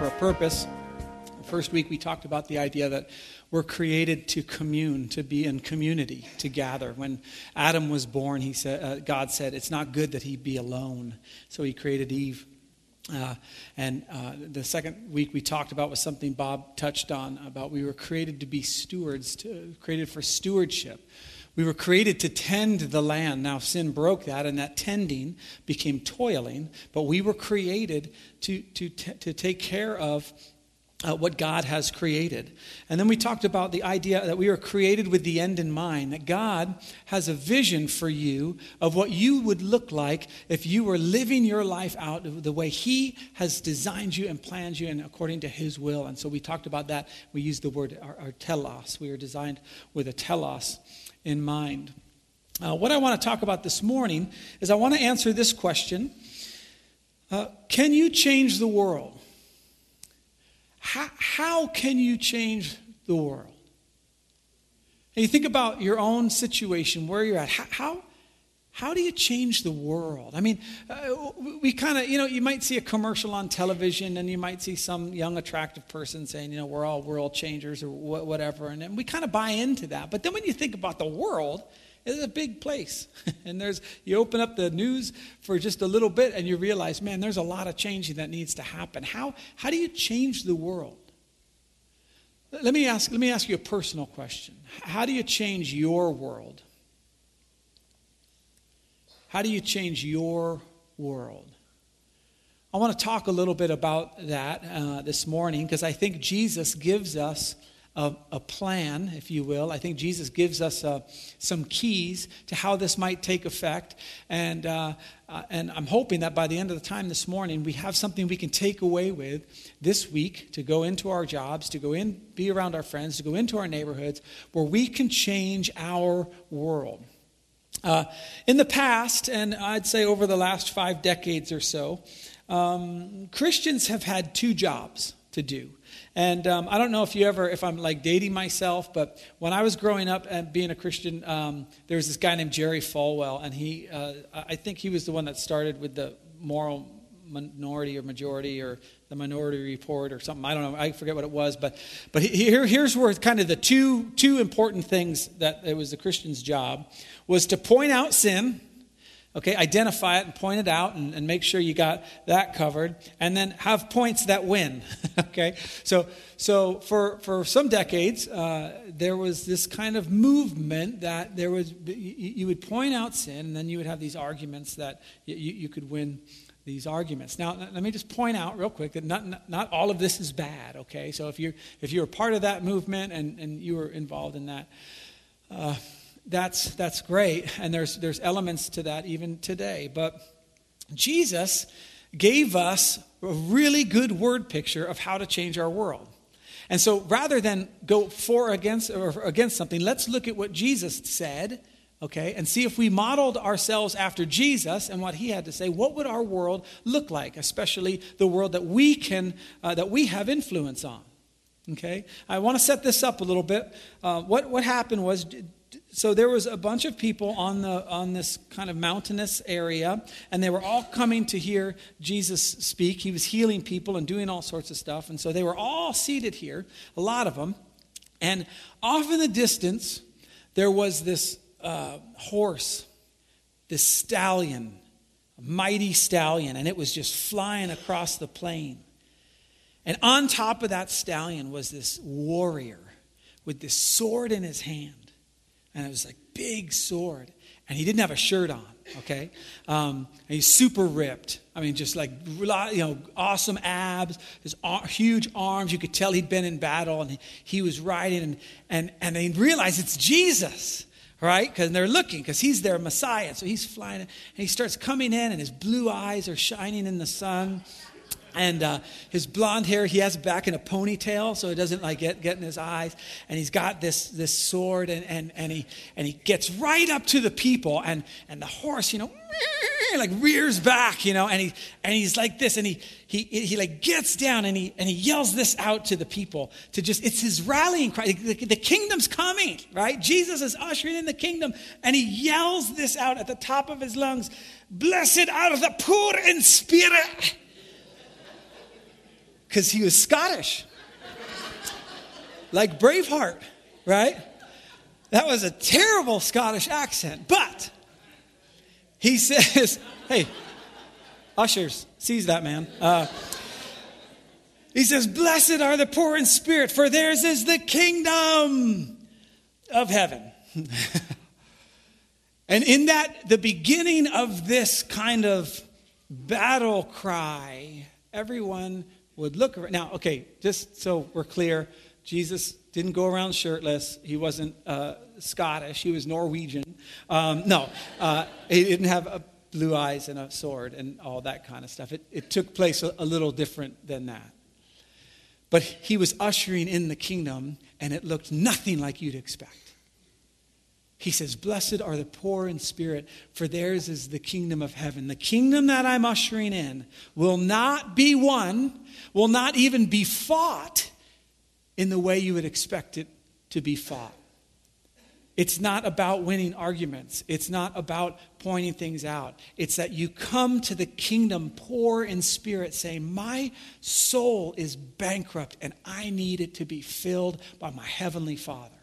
for a purpose. The first week we talked about the idea that we're created to commune, to be in community, to gather. When Adam was born, he said, uh, God said, It's not good that he be alone. So he created Eve. Uh, and uh, the second week we talked about was something Bob touched on about we were created to be stewards, to, created for stewardship. We were created to tend the land. Now, sin broke that, and that tending became toiling, but we were created to, to, to take care of uh, what God has created. And then we talked about the idea that we are created with the end in mind, that God has a vision for you of what you would look like if you were living your life out the way He has designed you and planned you and according to His will. And so we talked about that. We used the word our, our telos. We are designed with a telos in mind. Uh, what I want to talk about this morning is I want to answer this question uh, Can you change the world? How, how can you change the world? And you think about your own situation, where you're at. How, how, how do you change the world? I mean, uh, we kind of, you know, you might see a commercial on television and you might see some young, attractive person saying, you know, we're all world changers or wh- whatever. And, and we kind of buy into that. But then when you think about the world, it's a big place. and there's, you open up the news for just a little bit and you realize, man, there's a lot of changing that needs to happen. How, how do you change the world? Let me, ask, let me ask you a personal question. How do you change your world? How do you change your world? I want to talk a little bit about that uh, this morning because I think Jesus gives us a, a, plan, if you will. I think Jesus gives us uh, some keys to how this might take effect. And, uh, uh, and I'm hoping that by the end of the time this morning, we have something we can take away with this week to go into our jobs, to go in, be around our friends, to go into our neighborhoods, where we can change our world. Uh, in the past, and I'd say over the last five decades or so, um, Christians have had two jobs to do. And um, I don't know if you ever, if I'm like dating myself, but when I was growing up and being a Christian, um, there was this guy named Jerry Falwell, and he, uh, I think he was the one that started with the moral minority or majority or the minority report or something i don't know i forget what it was but but here, here's where kind of the two two important things that it was the christian's job was to point out sin Okay, identify it and point it out and, and, make sure you got that covered. And then have points that win. okay, so, so for, for some decades, uh, there was this kind of movement that there was, you, you, would point out sin and then you would have these arguments that you, you could win these arguments. Now, let me just point out real quick that not, not, not all of this is bad, okay? So if you're, if you're part of that movement and, and you were involved in that, uh, that's, that's great. And there's, there's elements to that even today. But Jesus gave us a really good word picture of how to change our world. And so rather than go for or against or against something, let's look at what Jesus said, okay, and see if we modeled ourselves after Jesus and what he had to say, what would our world look like, especially the world that we can uh, that we have influence on. Okay, I want to set this up a little bit. Uh, what what happened was so there was a bunch of people on the on this kind of mountainous area and they were all coming to hear jesus speak he was healing people and doing all sorts of stuff and so they were all seated here a lot of them and off in the distance there was this uh, horse this stallion a mighty stallion and it was just flying across the plain. And on top of that stallion was this warrior with this sword in his hand. And it was like big sword. And he didn't have a shirt on okay? Um, and he's super ripped. I mean just like you know awesome abs his huge arms. You could tell he'd been in battle and he, he was riding. And and and they realize it's jesus right? Because they're looking because he's their messiah so he's flying and he starts coming in and his blue eyes are shining in the sun. And uh, his blonde hair he has back in a ponytail so it doesn't like get, get in his eyes. And he's got this this sword and, and, and he and he gets right up to the people and and the horse you know like rears back you know and he and he's like this and he he he like gets down and he and he yells this out to the people to just it's his rallying cry the, the kingdom's coming right jesus is ushering in the kingdom and he yells this out at the top of his lungs blessed are the poor in spirit because he was Scottish, like Braveheart, right? That was a terrible Scottish accent. But he says, hey, ushers, seize that man. Uh, he says, Blessed are the poor in spirit, for theirs is the kingdom of heaven. and in that, the beginning of this kind of battle cry, everyone would look around. Now, okay, just so we're clear, Jesus didn't go around shirtless. He wasn't uh, Scottish. He was Norwegian. Um, no, uh, he didn't have uh, blue eyes and a sword and all that kind of stuff. It, it took place a, a little different than that. But he was ushering in the kingdom, and it looked nothing like you'd expect. He says, Blessed are the poor in spirit, for theirs is the kingdom of heaven. The kingdom that I'm ushering in will not be won, will not even be fought in the way you would expect it to be fought. It's not about winning arguments. It's not about pointing things out. It's that you come to the kingdom poor in spirit, saying, My soul is bankrupt and I need it to be filled by my heavenly Father.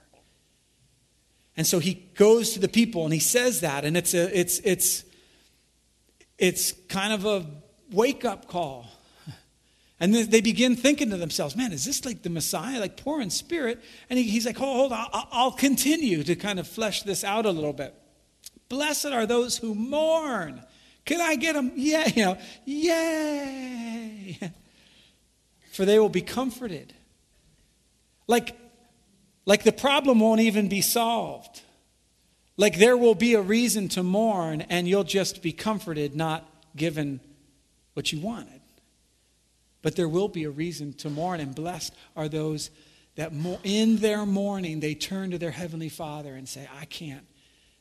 And so he goes to the people and he says that, and it's, a, it's, it's, it's kind of a wake up call and then they begin thinking to themselves, man, is this like the Messiah, like poor in spirit? And he, he's like, hold, hold on, I'll, I'll continue to kind of flesh this out a little bit. Blessed are those who mourn. Can I get them? Yeah, you know, yay. For they will be comforted. Like, like the problem won't even be solved. Like there will be a reason to mourn, and you'll just be comforted, not given what you wanted. But there will be a reason to mourn, and blessed are those that in their mourning they turn to their heavenly Father and say, I can't.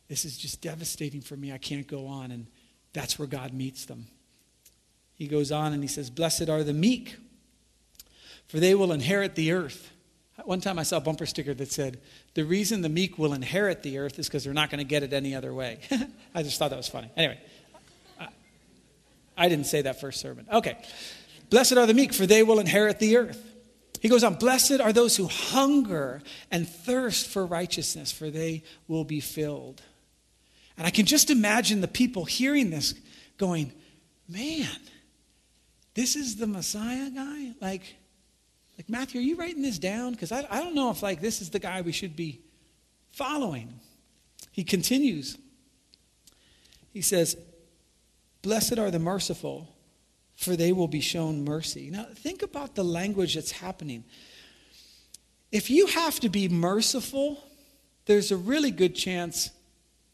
This is just devastating for me. I can't go on. And that's where God meets them. He goes on and he says, Blessed are the meek, for they will inherit the earth. One time I saw a bumper sticker that said, The reason the meek will inherit the earth is because they're not going to get it any other way. I just thought that was funny. Anyway, I, didn't say that first sermon. Okay. Blessed are the meek, for they will inherit the earth. He goes on, Blessed are those who hunger and thirst for righteousness, for they will be filled. And I can just imagine the people hearing this going, Man, this is the Messiah guy? Like, like Matthew, are you writing this down? Because I, I don't know if like this is the guy we should be following. He continues. He says, Blessed are the merciful for they will be shown mercy. Now, think about the language that's happening. If you have to be merciful, there's a really good chance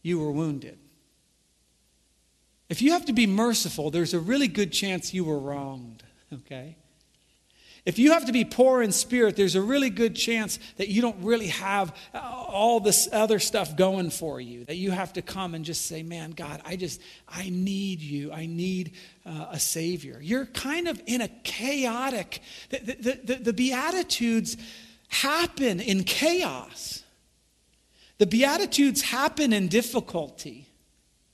you were wounded. If you have to be merciful, there's a really good chance you were wronged, okay? If you have to be poor in spirit, there's a really good chance that you don't really have uh, all this other stuff going for you. That you have to come and just say, Man, God, I just, I need you. I need uh, a Savior. You're kind of in a chaotic, the, the, the, the Beatitudes happen in chaos. The Beatitudes happen in difficulty.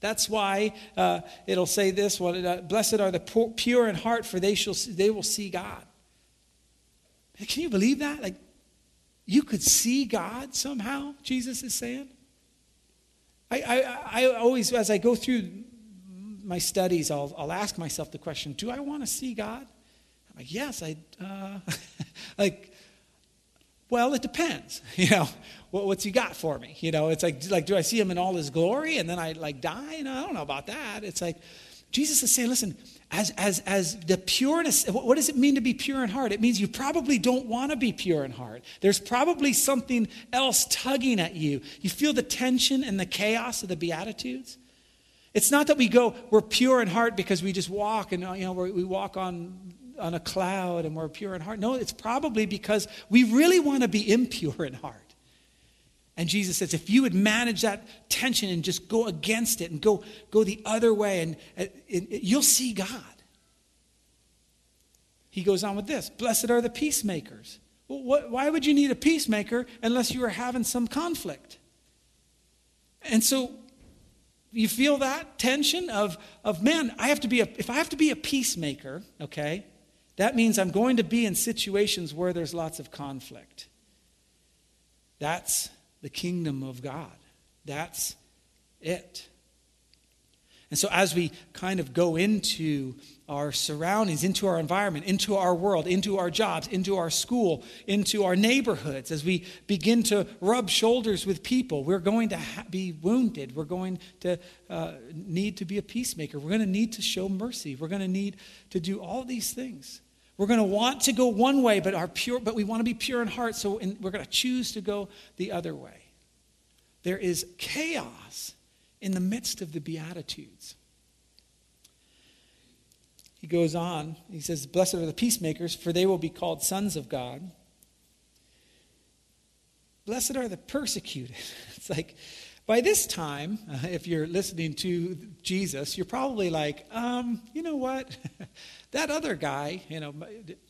That's why uh, it'll say this: uh, "Blessed are the poor, pure in heart, for they shall they will see God." Can you believe that? Like, you could see God somehow, Jesus is saying. I, I, I always, as I go through my studies, I'll, I'll ask myself the question Do I want to see God? I'm like, Yes, I, uh, like, well, it depends. You know, what, what's he got for me? You know, it's like, like, do I see him in all his glory and then I like die? No, I don't know about that. It's like, Jesus is saying, listen, as, as, as the pureness, what does it mean to be pure in heart? It means you probably don't want to be pure in heart. There's probably something else tugging at you. You feel the tension and the chaos of the Beatitudes. It's not that we go, we're pure in heart because we just walk and, you know, we walk on, on a cloud and we're pure in heart. No, it's probably because we really want to be impure in heart. And Jesus says, if you would manage that tension and just go against it and go, go the other way, and, uh, and, and you'll see God. He goes on with this Blessed are the peacemakers. Well, what, why would you need a peacemaker unless you are having some conflict? And so you feel that tension of, of man, I have to be a, if I have to be a peacemaker, okay, That means I'm going to be in situations where there's lots of conflict. That's the kingdom of God. That's it. And so, as we kind of go into our surroundings, into our environment, into our world, into our jobs, into our school, into our neighborhoods, as we begin to rub shoulders with people, we're going to ha- be wounded. We're going to uh, need to be a peacemaker. We're going to need to show mercy. We're going to need to do all these things. We're going to want to go one way, but, our pure, but we want to be pure in heart, so in, we're going to choose to go the other way. There is chaos in the midst of the Beatitudes. He goes on, he says, Blessed are the peacemakers, for they will be called sons of God. Blessed are the persecuted. It's like, by this time, uh, if you're listening to Jesus, you're probably like, um, you know what? that other guy, you know,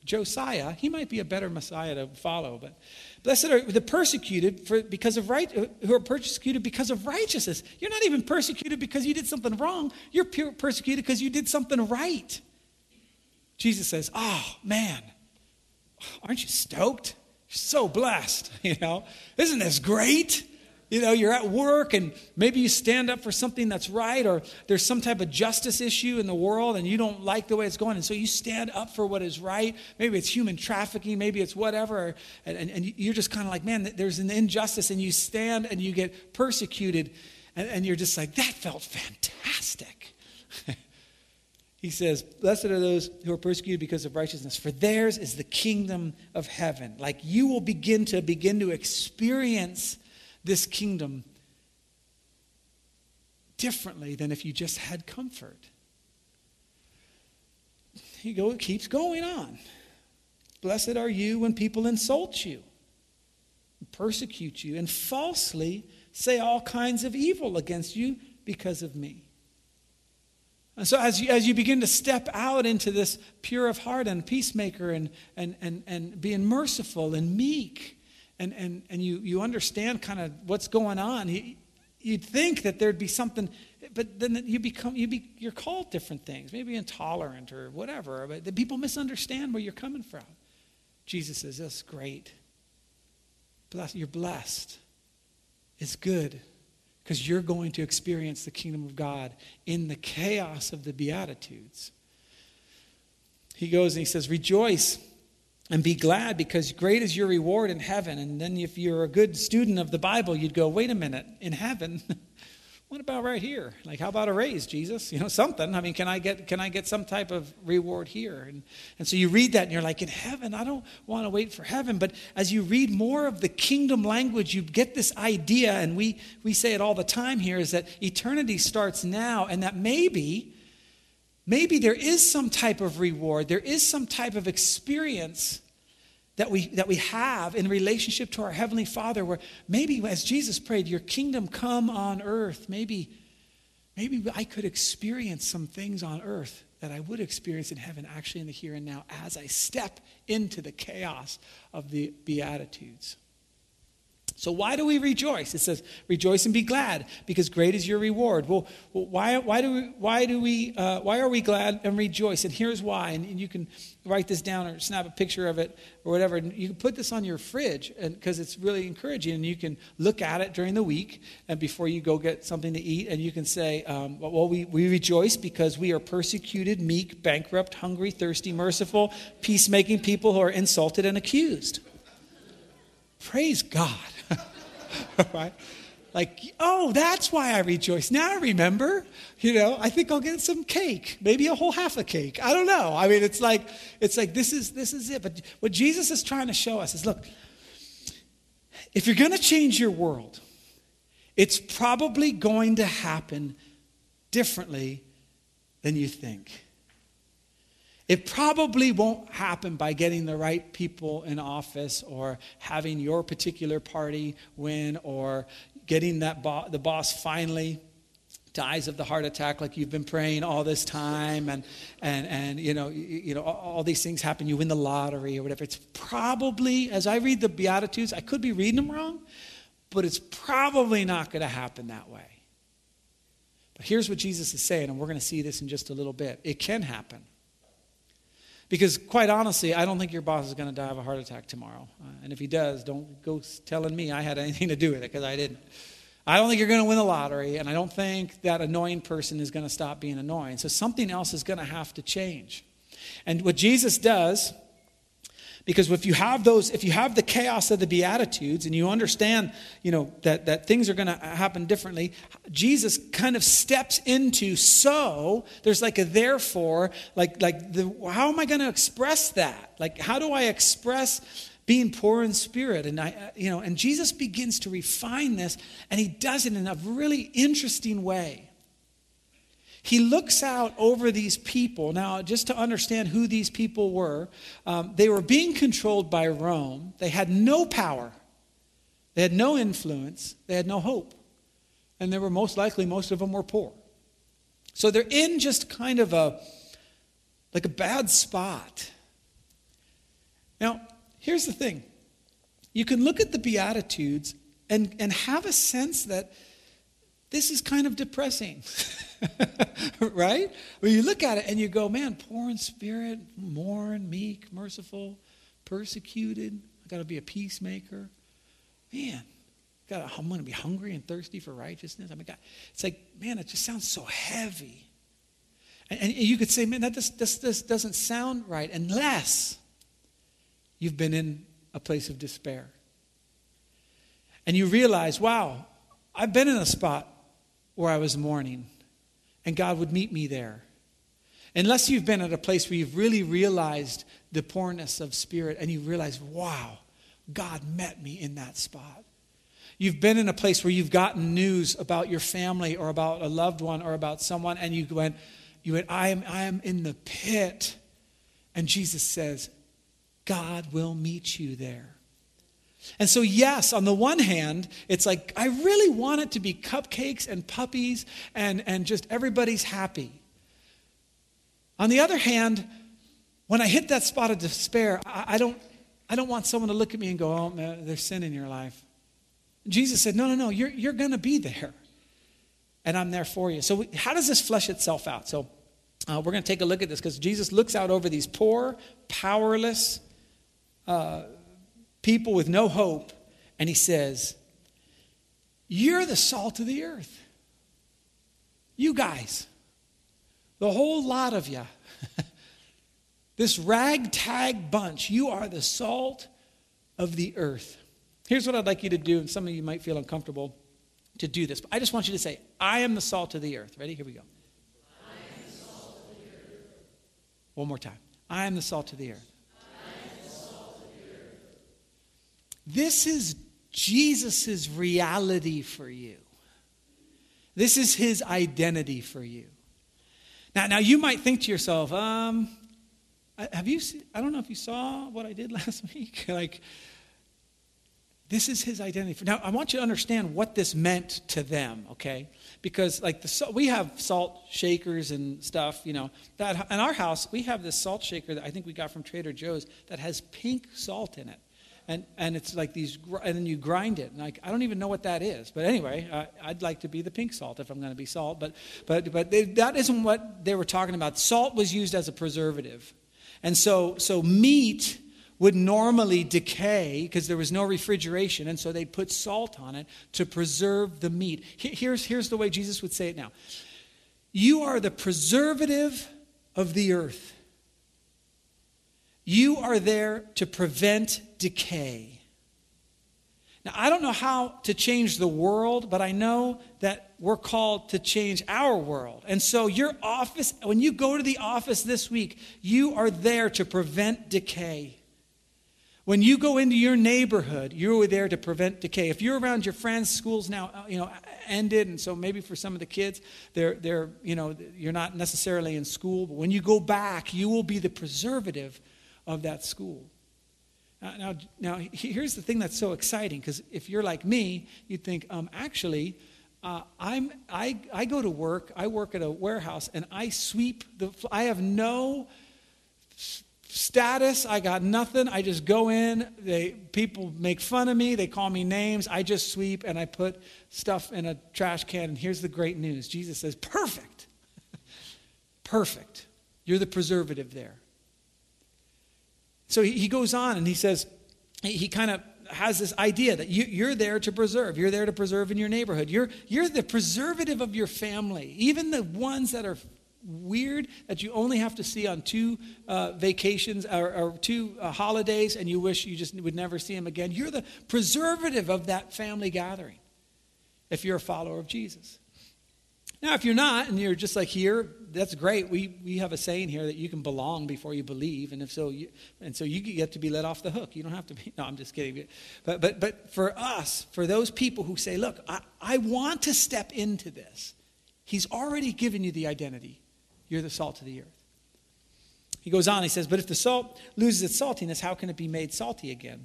Josiah, he might be a better Messiah to follow, but Blessed are the persecuted for, because of right, who are persecuted because of righteousness. You're not even persecuted because you did something wrong. You're persecuted because you did something right. Jesus says, "Oh man, aren't you stoked? You're so blessed. You know, isn't this great?" You know, you're at work and maybe you stand up for something that's right, or there's some type of justice issue in the world and you don't like the way it's going. And so you stand up for what is right. Maybe it's human trafficking, maybe it's whatever. And, and, and you're just kind of like, man, there's an injustice, and you stand and you get persecuted. And, and you're just like, that felt fantastic. he says, Blessed are those who are persecuted because of righteousness, for theirs is the kingdom of heaven. Like you will begin to begin to experience this kingdom differently than if you just had comfort. He go, it keeps going on. Blessed are you when people insult you, persecute you, and falsely say all kinds of evil against you because of me. And so, as you, as you begin to step out into this pure of heart and peacemaker and, and, and, and being merciful and meek, and, and, and you, you understand kind of what's going on, you, you'd think that there'd be something, but then you become, you be, you're called different things, maybe intolerant or whatever, but the people misunderstand where you're coming from. Jesus says, That's great. Bless, you're blessed. It's good because you're going to experience the kingdom of God in the chaos of the Beatitudes. He goes and he says, Rejoice and be glad because great is your reward in heaven. And then, if you're a good student of the Bible, you'd go, wait a minute, in heaven? what about right here? Like, how about a raise, Jesus? You know, something. I mean, can I get can I get some type of reward here? And and so you read that and you're like, in heaven, I don't want to wait for heaven. But as you read more of the kingdom language, you get this idea, and we we say it all the time here, is that eternity starts now, and that maybe maybe there is some type of reward, there is some type of experience that we, that we have in relationship to our Heavenly Father, where maybe as Jesus prayed, Your kingdom come on earth, maybe, maybe I could experience some things on earth that I would experience in heaven, actually in the here and now, as I step into the chaos of the Beatitudes. So why do we rejoice? It says, "Rejoice and be glad, because great is your reward." Well, why, why do we, why do we, uh, why are we glad and rejoice? And here's why. And, you can write this down or snap a picture of it or whatever. And you can put this on your fridge because it's really encouraging. And you can look at it during the week and before you go get something to eat. And you can say, um, "Well, we, we rejoice because we are persecuted, meek, bankrupt, hungry, thirsty, merciful, peacemaking people who are insulted and accused." Praise God. right? Like, oh, that's why I rejoice. Now I remember, you know, I think I'll get some cake, maybe a whole half a cake. I don't know. I mean, it's like, it's like this is this is it. But what Jesus is trying to show us is look, if you're gonna change your world, it's probably going to happen differently than you think. It probably won't happen by getting the right people in office or having your particular party win or getting that bo- the boss finally dies of the heart attack like you've been praying all this time and and and you know you, you know all, all, these things happen you win the lottery or whatever. It's probably as i read the beatitudes i could be reading them wrong but it's probably not going to happen that way. But here's what jesus is saying and we're going to see this in just a little bit. It can happen Because, quite honestly, I don't think your boss is going to die of a heart attack tomorrow. Uh, and if he does, don't go telling me I had anything to do with it, because I didn't. I don't think you're going to win the lottery, and I don't think that annoying person is going to stop being annoying. So, something else is going to have to change. And what Jesus does because if you have those if you have the chaos of the beatitudes and you understand you know that, that things are going to happen differently jesus kind of steps into so there's like a therefore like like the how am i going to express that? Like how do i express being poor in spirit? And i you know and jesus begins to refine this and he does it in a really interesting way he looks out over these people. Now, just to understand who these people were, um, they were being controlled by Rome. They had no power, they had no influence, they had no hope. And they were most likely, most of them were poor. So they're in just kind of a, like a bad spot. Now, here's the thing you can look at the Beatitudes and, and have a sense that this is kind of depressing. right? When you look at it and you go, man, poor in spirit, mourn, meek, merciful, persecuted. I got to be a peacemaker. Man, got I'm going to be hungry and thirsty for righteousness. I mean, God, it's like, man, it just sounds so heavy. And, and you could say, man, that doesn't sound right unless you've been in a place of despair. And you realize, wow, I've been in a spot where I was mourning and God would meet me there. Unless you've been at a place where you've really realized the poorness of spirit and you realize, wow, God met me in that spot. You've been in a place where you've gotten news about your family or about a loved one or about someone, and you went, you went, I am, I am in the pit. And Jesus says, God will meet you there. And so, yes, on the one hand, it's like, I really want it to be cupcakes and puppies and, and just everybody's happy. On the other hand, when I hit that spot of despair, I, I don't, I don't want someone to look at me and go, oh, man, there's sin in your life. Jesus said, no, no, no, you're, you're going to be there. And I'm there for you. So, how does this flesh itself out? So, uh, we're going to take a look at this because Jesus looks out over these poor, powerless, uh, people with no hope, and he says, You're the salt of the earth. You guys, the whole lot of you, this ragtag bunch, you are the salt of the earth. Here's what I'd like you to do, and some of you might feel uncomfortable to do this, but I just want you to say, I am the salt of the earth. Ready? Here we go. One more time. I am the salt of the earth. This is Jesus' reality for you. This is his identity for you. Now, now you might think to yourself, um, have you? Seen, I don't know if you saw what I did last week. like, this is his identity. Now, I want you to understand what this meant to them. Okay, because like the we have salt shakers and stuff. You know that in our house we have this salt shaker that I think we got from Trader Joe's that has pink salt in it and, and it's like these, and then you grind it. And I, I don't even know what that is. But anyway, I, would like to be the pink salt if I'm going to be salt. But, but, but they, that isn't what they were talking about. Salt was used as a preservative. And so, so meat would normally decay because there was no refrigeration. And so they put salt on it to preserve the meat. Here's, here's the way Jesus would say it now You are the preservative of the earth. You are there to prevent decay. Now, I don't know how to change the world, but I know that we're called to change our world. And so, your office, when you go to the office this week, you are there to prevent decay. When you go into your neighborhood, you're there to prevent decay. If you're around your friends, school's now uh, you know ended, and so maybe for some of the kids, they're they're you know you're not necessarily in school, but when you go back, you will be the preservative of that school. Now, now, now here's the thing that's so exciting because if you're like me, you'd think, um, actually, uh, I'm, I, I go to work, I work at a warehouse, and I sweep the, I have no status, I got nothing. I just go in, they, people make fun of me, they call me names, I just sweep and I put stuff in a trash can. And here's the great news Jesus says, perfect. perfect. You're the preservative there. So he, goes on and he says, he, he kind of has this idea that you, you're there to preserve. You're there to preserve in your neighborhood. You're, you're the preservative of your family, even the ones that are weird that you only have to see on two uh, vacations or, or two uh, holidays and you wish you just would never see them again. You're the preservative of that family gathering if you're a follower of Jesus. Now, if you're not and you're just like here, that's great. We, we have a saying here that you can belong before you believe, and if so, you, and so you get to be let off the hook. You don't have to be. No, I'm just kidding. But but but for us, for those people who say, "Look, I, I want to step into this," He's already given you the identity. You're the salt of the earth. He goes on. He says, "But if the salt loses its saltiness, how can it be made salty again?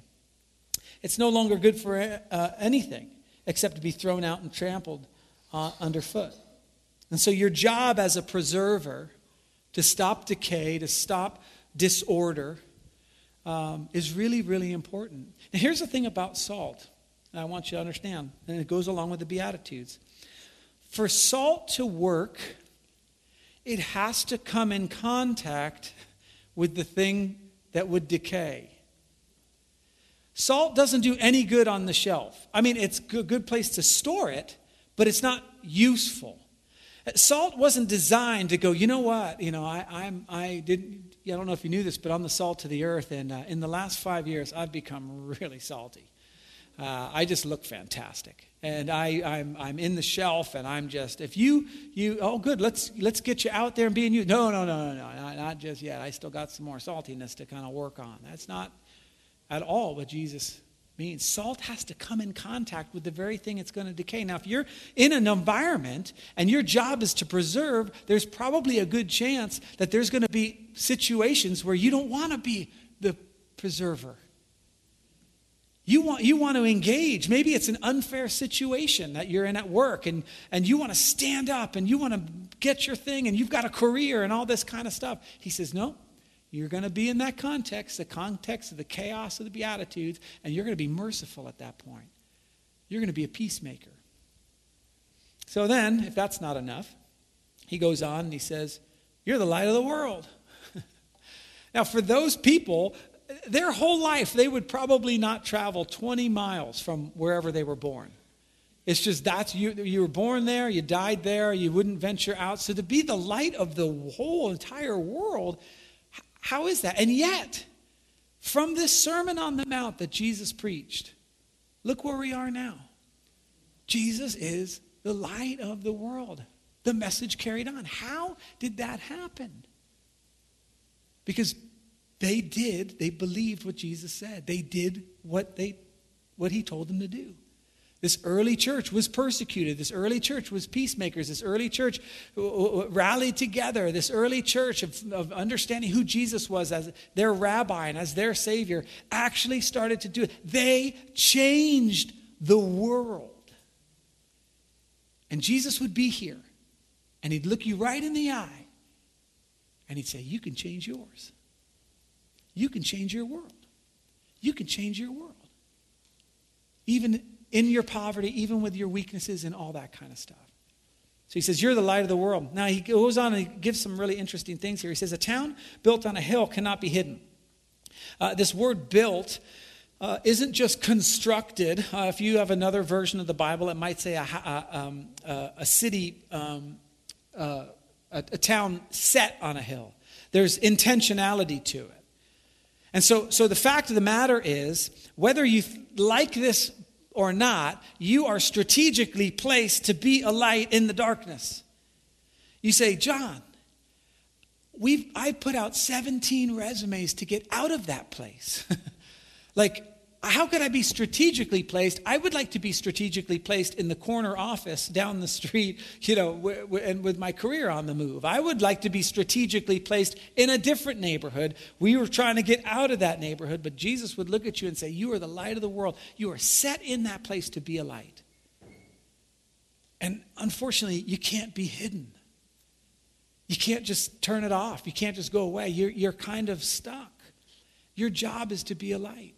It's no longer good for uh, anything except to be thrown out and trampled uh, underfoot." And so, your job as a preserver to stop decay, to stop disorder, um, is really, really important. And here's the thing about salt, I want you to understand, and it goes along with the Beatitudes. For salt to work, it has to come in contact with the thing that would decay. Salt doesn't do any good on the shelf. I mean, it's a good place to store it, but it's not useful. Salt wasn't designed to go, you know what, you know, I, I'm, I didn't, I don't know if you knew this, but I'm the salt of the earth, and uh, in the last five years, I've become really salty. Uh, I just look fantastic, and I, I'm, I'm in the shelf, and I'm just, if you, you, oh, good, let's, let's get you out there and be in you. No, no, no, no, no, not, not just yet. I still got some more saltiness to kind of work on. That's not at all what Jesus means salt has to come in contact with the very thing it's going to decay. Now, if you're in an environment and your job is to preserve, there's probably a good chance that there's going to be situations where you don't want to be the preserver. You want, you want to engage. Maybe it's an unfair situation that you're in at work and, and you want to stand up and you want to get your thing and you've got a career and all this kind of stuff. He says, No, you're going to be in that context, the context of the chaos of the Beatitudes, and you're going to be merciful at that point. You're going to be a peacemaker. So then, if that's not enough, he goes on and he says, You're the light of the world. now, for those people, their whole life, they would probably not travel 20 miles from wherever they were born. It's just that's you, you were born there, you died there, you wouldn't venture out. So to be the light of the whole entire world, how is that? And yet, from this Sermon on the Mount that Jesus preached, look where we are now. Jesus is the light of the world. The message carried on. How did that happen? Because they did, they believed what Jesus said. They did what they what he told them to do. This early church was persecuted. This early church was peacemakers. This early church uh, uh, uh, rallied together. This early church of, of, understanding who Jesus was as their rabbi and as their savior actually started to do it. They changed the world. And Jesus would be here and he'd look you right in the eye and he'd say, You can change yours. You can change your world. You can change your world. Even in your poverty, even with your weaknesses and all that kind of stuff. So he says, You're the light of the world. Now he goes on and he gives some really interesting things here. He says, A town built on a hill cannot be hidden. Uh, this word built uh, isn't just constructed. Uh, if you have another version of the Bible, it might say a, a, um, a city, um, uh, a, a town set on a hill. There's intentionality to it. And so, so the fact of the matter is, whether you like this or not, you are strategically placed to be a light in the darkness. You say, John, we've, I put out 17 resumes to get out of that place. like, how could I be strategically placed? I would like to be strategically placed in the corner office down the street, you know, w- w- and with my career on the move. I would like to be strategically placed in a different neighborhood. We were trying to get out of that neighborhood, but Jesus would look at you and say, You are the light of the world. You are set in that place to be a light. And unfortunately, you can't be hidden. You can't just turn it off. You can't just go away. You're, you're kind of stuck. Your job is to be a light.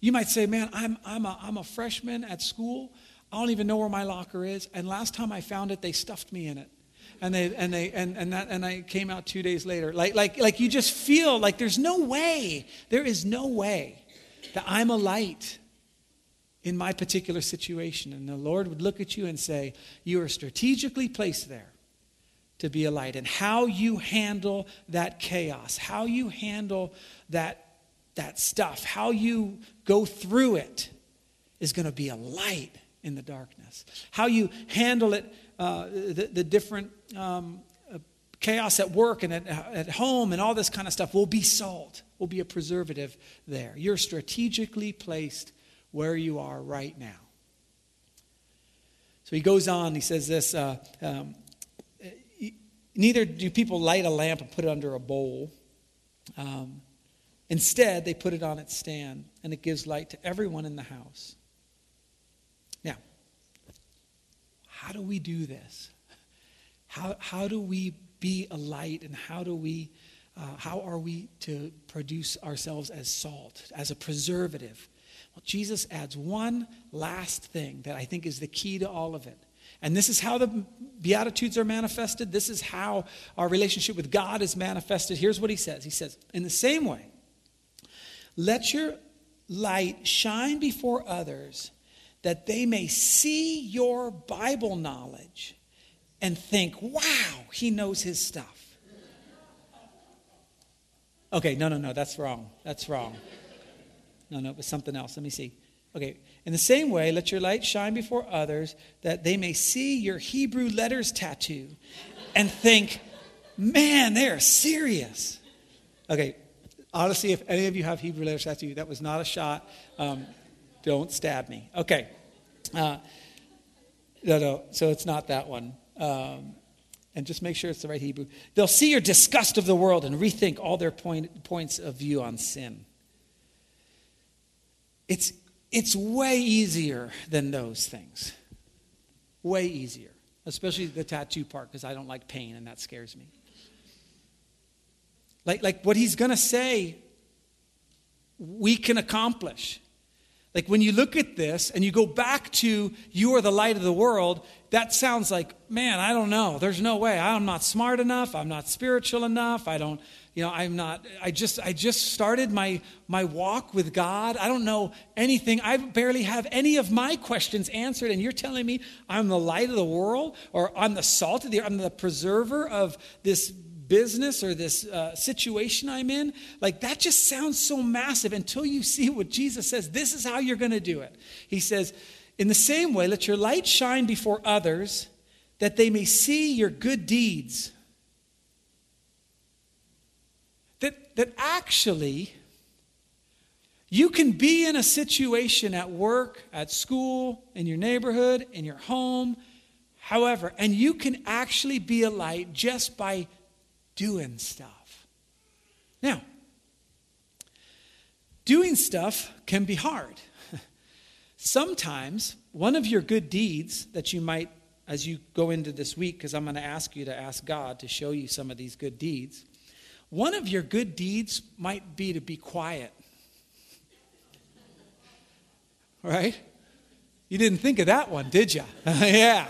You might say, man, I'm, I'm, a, I'm a freshman at school. I don't even know where my locker is. And last time I found it, they stuffed me in it. and they and they and and that and I came out two days later. Like like like you just feel like there's no way. There is no way that I'm a light in my particular situation. And the Lord would look at you and say, You are strategically placed there to be a light. And how you handle that chaos, how you handle that, that stuff, how you go through it is going to be a light in the darkness. How you handle it, uh, the, the, different um, uh, chaos at work and at, at home and all this kind of stuff will be salt, will be a preservative there. You're strategically placed where you are right now. So he goes on, he says this uh, um, Neither do people light a lamp and put it under a bowl. Um, instead, they put it on its stand, and it gives light to everyone in the house. Now, how do we do this? How, how do we be a light, and how do we uh, how are we to produce ourselves as salt, as a preservative? Well, Jesus adds one last thing that I think is the key to all of it. And this is how the Beatitudes are manifested. This is how our relationship with God is manifested. Here's what he says He says, In the same way, let your light shine before others that they may see your Bible knowledge and think, wow, he knows his stuff. Okay, no, no, no, that's wrong. That's wrong. No, no, it was something else. Let me see. Okay, in the same way, let your light shine before others that they may see your Hebrew letters tattoo and think, man, they're serious. Okay, honestly, if any of you have Hebrew letters after you, that was not a shot. Um, don't stab me. Okay. Uh, no, no, so it's not that one. Um, and just make sure it's the right Hebrew. They'll see your disgust of the world and rethink all their point, points of view on sin. It's it's way easier than those things. Way easier. Especially the tattoo part, because I don't like pain and that scares me. Like, like what he's going to say, we can accomplish. Like when you look at this and you go back to you are the light of the world, that sounds like, man, I don't know. There's no way. I'm not smart enough. I'm not spiritual enough. I don't, you know i'm not i just i just started my my walk with god i don't know anything i barely have any of my questions answered and you're telling me i'm the light of the world or i'm the salt of the i'm the preserver of this business or this uh, situation i'm in like that just sounds so massive until you see what jesus says this is how you're going to do it. He says in the same way let your light shine before others that they may see your good deeds. That, that actually you can be in a situation at work, at school, in your neighborhood, in your home, however, and you can actually be a light just by doing stuff. Now, doing stuff can be hard. Sometimes one of your good deeds that you might, as you go into this week, because I'm going to ask you to ask God to show you some of these good deeds, one of your good deeds might be to be quiet. Right? You didn't think of that one, did you? yeah.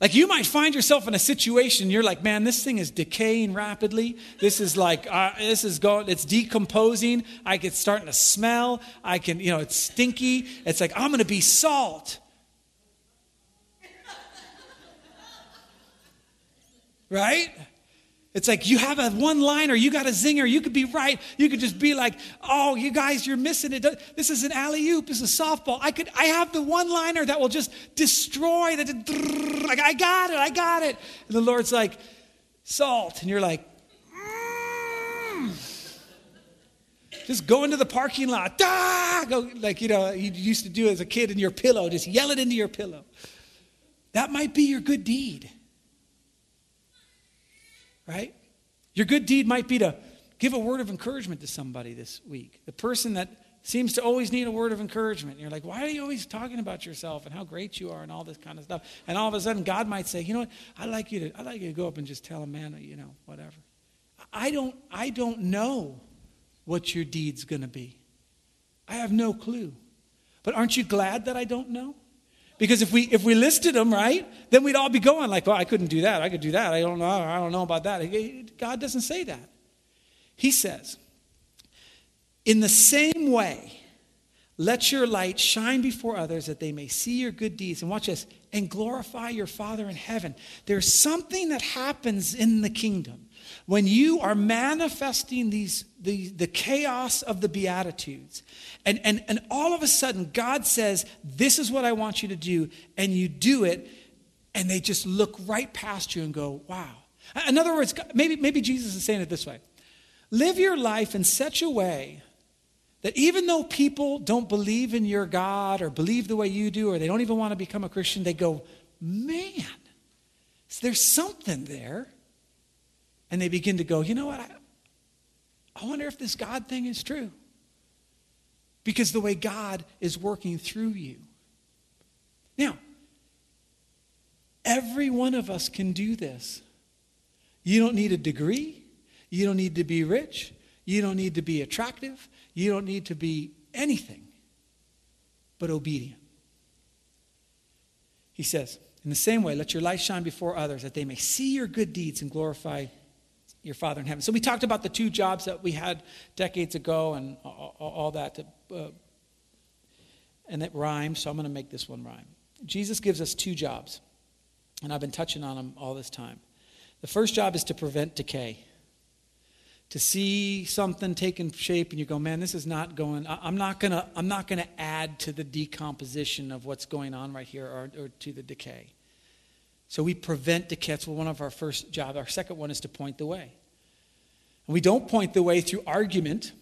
Like you might find yourself in a situation you're like, man, this thing is decaying rapidly. This is like, uh, this is going, it's decomposing. I get starting to smell. I can, you know, it's stinky. It's like I'm going to be salt. Right? It's like you have a one liner, you got a zinger, you could be right. You could just be like, oh, you guys, you're missing it. This is an alley oop, this is a softball. I could I have the one liner that will just destroy the like I got it, I got it. And the Lord's like, salt. And you're like, mm. just go into the parking lot. Da! Go like you know, you used to do as a kid in your pillow, just yell it into your pillow. That might be your good deed right? Your good deed might be to give a word of encouragement to somebody this week. The person that seems to always need a word of encouragement. And you're like, why are you always talking about yourself and how great you are and all this kind of stuff? And all of a sudden, God might say, you know what? I'd like you to, I'd like you to go up and just tell a man, you know, whatever. I don't, I don't know what your deed's going to be. I have no clue. But aren't you glad that I don't know? Because if we if we listed them right, then we'd all be going like, "Well, I couldn't do that. I could do that. I don't know. I don't know about that." God doesn't say that. He says, "In the same way, let your light shine before others that they may see your good deeds and watch this and glorify your Father in heaven." There's something that happens in the kingdom when you are manifesting these, the, the chaos of the Beatitudes, and, and, and all of a sudden God says, This is what I want you to do, and you do it, and they just look right past you and go, Wow. In other words, maybe, maybe Jesus is saying it this way live your life in such a way that even though people don't believe in your God or believe the way you do, or they don't even want to become a Christian, they go, Man, there's something there and they begin to go, you know what? I, I wonder if this God thing is true. Because the way God is working through you. Now, every one of us can do this. You don't need a degree. You don't need to be rich. You don't need to be attractive. You don't need to be anything but obedient. He says, in the same way, let your light shine before others that they may see your good deeds and glorify your Father in heaven. So we talked about the two jobs that we had decades ago and all, all that. To, uh, and it rhymes, so I'm going to make this one rhyme. Jesus gives us two jobs, and I've been touching on them all this time. The first job is to prevent decay. To see something taking shape and you go, man, this is not going, I'm not going to, I'm not to add to the decomposition of what's going on right here or, or to the decay. So we prevent decay. That's one of our first jobs. Our second one is to point the way. And we don't point the way through argument,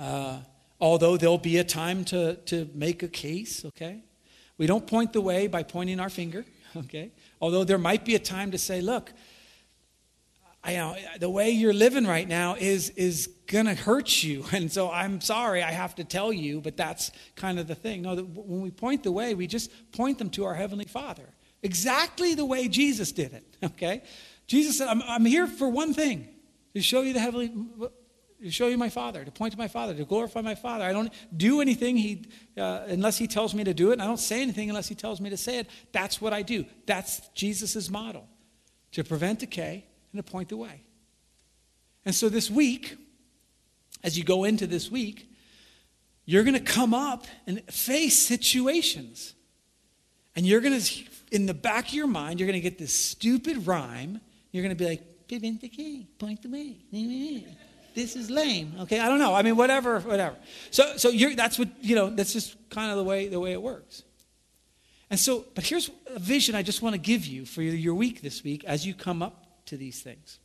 uh, although there'll be a time to, to make a case, okay? We don't point the way by pointing our finger, okay? Although there might be a time to say, look, I, know, the way you're living right now is, is to hurt you. And so I'm sorry I have to tell you, but that's kind of the thing. No, when we point the way, we just point them to our Heavenly Father. Exactly the way Jesus did it, okay? Jesus said, I'm, I'm here for one thing to show you the heavenly, to show you my Father, to point to my Father, to glorify my Father. I don't do anything he, uh, unless He tells me to do it, and I don't say anything unless He tells me to say it. That's what I do. That's Jesus' model to prevent decay and to point the way. And so this week, as you go into this week, you're going to come up and face situations. And you're going to in the back of your mind, you're going to get this stupid rhyme. You're going to be like, prevent the king, point the way. This is lame. Okay, I don't know. I mean, whatever, whatever. So, so you're, that's what you know. That's just kind of the way the way it works. And so, but here's a vision I just want to give you for your week this week as you come up to these things.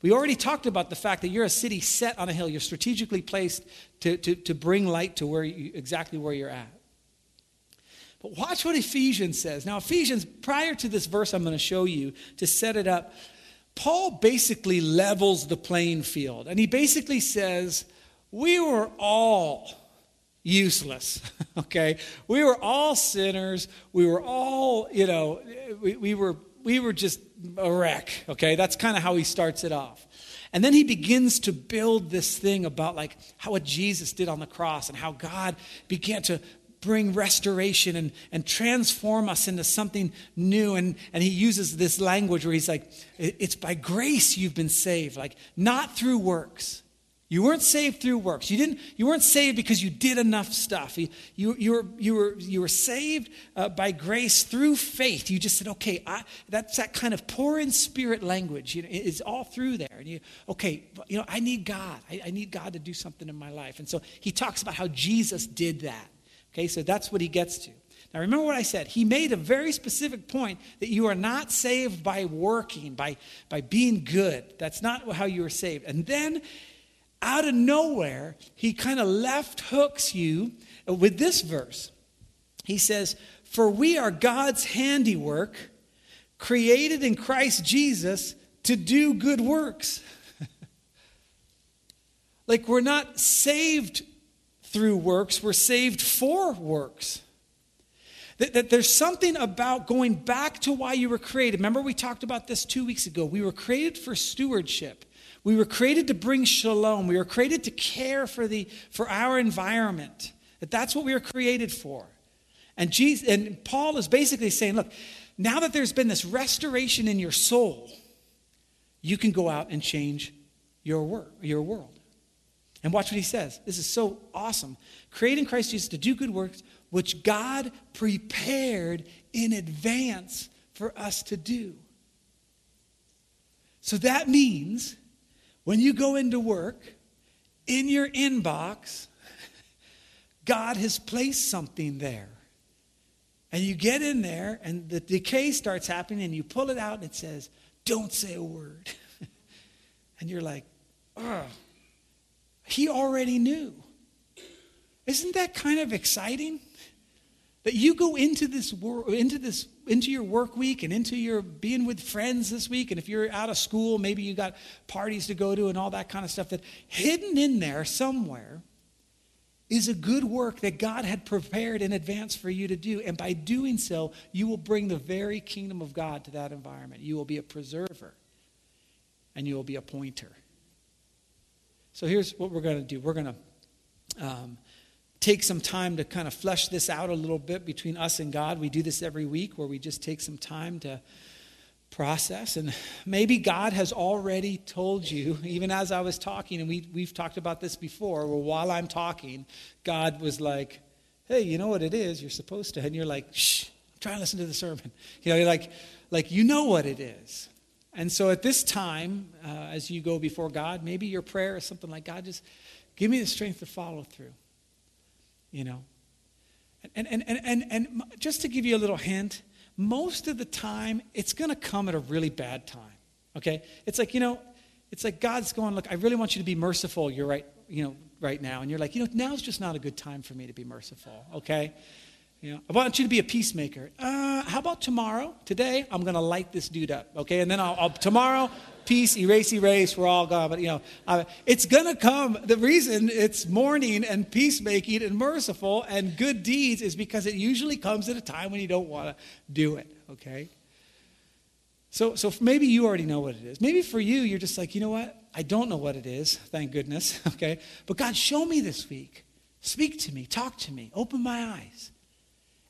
We already talked about the fact that you're a city set on a hill. You're strategically placed to, to, to bring light to where you, exactly where you're at. But watch what Ephesians says. Now, Ephesians, prior to this verse I'm going to show you to set it up, Paul basically levels the playing field. And he basically says, We were all useless, okay? We were all sinners. We were all, you know, we, we were, we were just a wreck, okay? That's kind of how he starts it off. And then he begins to build this thing about like how what Jesus did on the cross and how God began to bring restoration and, and transform us into something new. And, and he uses this language where he's like, it's by grace you've been saved, like not through works. You weren't saved through works. You, didn't, you weren't saved because you did enough stuff. You, you, you, were, you, were, you were saved uh, by grace through faith. You just said, okay, I, that's that kind of poor in spirit language. You know, it's all through there. And you, okay, you know, I need God. I, I need God to do something in my life. And so he talks about how Jesus did that. Okay, so that's what he gets to. Now, remember what I said. He made a very specific point that you are not saved by working, by, by being good. That's not how you are saved. And then, out of nowhere, he kind of left hooks you with this verse. He says, For we are God's handiwork, created in Christ Jesus to do good works. like we're not saved through works, we're saved for works. That, that, there's something about going back to why you were created. Remember, we talked about this two weeks ago. We were created for stewardship. We were created to bring shalom. We were created to care for, the, for our environment. That that's what we were created for. And, Jesus, and Paul is basically saying, look, now that there's been this restoration in your soul, you can go out and change your, work, your world. And watch what he says. This is so awesome. Create in Christ Jesus to do good works, which God prepared in advance for us to do. So that means when you go into work, in your inbox, God has placed something there. And you get in there, and the decay starts happening, and you pull it out, and it says, Don't say a word. and you're like, Oh, he already knew. Isn't that kind of exciting? That you go into this world, into this, into your work week and into your being with friends this week, and if you're out of school, maybe you got parties to go to and all that kind of stuff. That hidden in there somewhere is a good work that God had prepared in advance for you to do. And by doing so, you will bring the very kingdom of God to that environment. You will be a preserver and you will be a pointer. So here's what we're going to do we're going to um, take some time to kind of flesh this out a little bit between us and God. We do this every week where we just take some time to process. And maybe God has already told you, even as I was talking, and we, we've talked about this before, where while I'm talking, God was like, hey, you know what it is? You're supposed to. And you're like, shh, I'm trying to listen to the sermon. You know, you're like, like you know what it is. And so at this time, uh, as you go before God, maybe your prayer is something like, God, just give me the strength to follow through. You know? And, and, and, and, and just to give you a little hint, most of the time, it's going to come at a really bad time. Okay? It's like, you know, it's like God's going, look, I really want you to be merciful. You're right, you know, right now. And you're like, you know, now's just not a good time for me to be merciful. Okay? I want you to be a peacemaker. Uh, how about tomorrow? Today, I'm going to light this dude up, okay? And then I'll, I'll tomorrow, peace, erase, erase, we're all gone. But, you know, uh, it's going to come. The reason it's mourning and peacemaking and merciful and good deeds is because it usually comes at a time when you don't want to do it, okay? So, so maybe you already know what it is. Maybe for you, you're just like, you know what? I don't know what it is, thank goodness, okay? But God, show me this week. Speak to me, talk to me, open my eyes.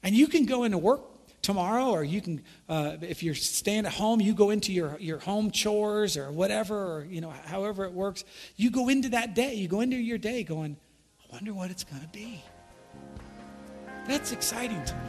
And you can go into work tomorrow, or you can, uh, if you're staying at home, you go into your, your home chores or whatever, or, you know, however it works. You go into that day, you go into your day going, I wonder what it's going to be. That's exciting to me.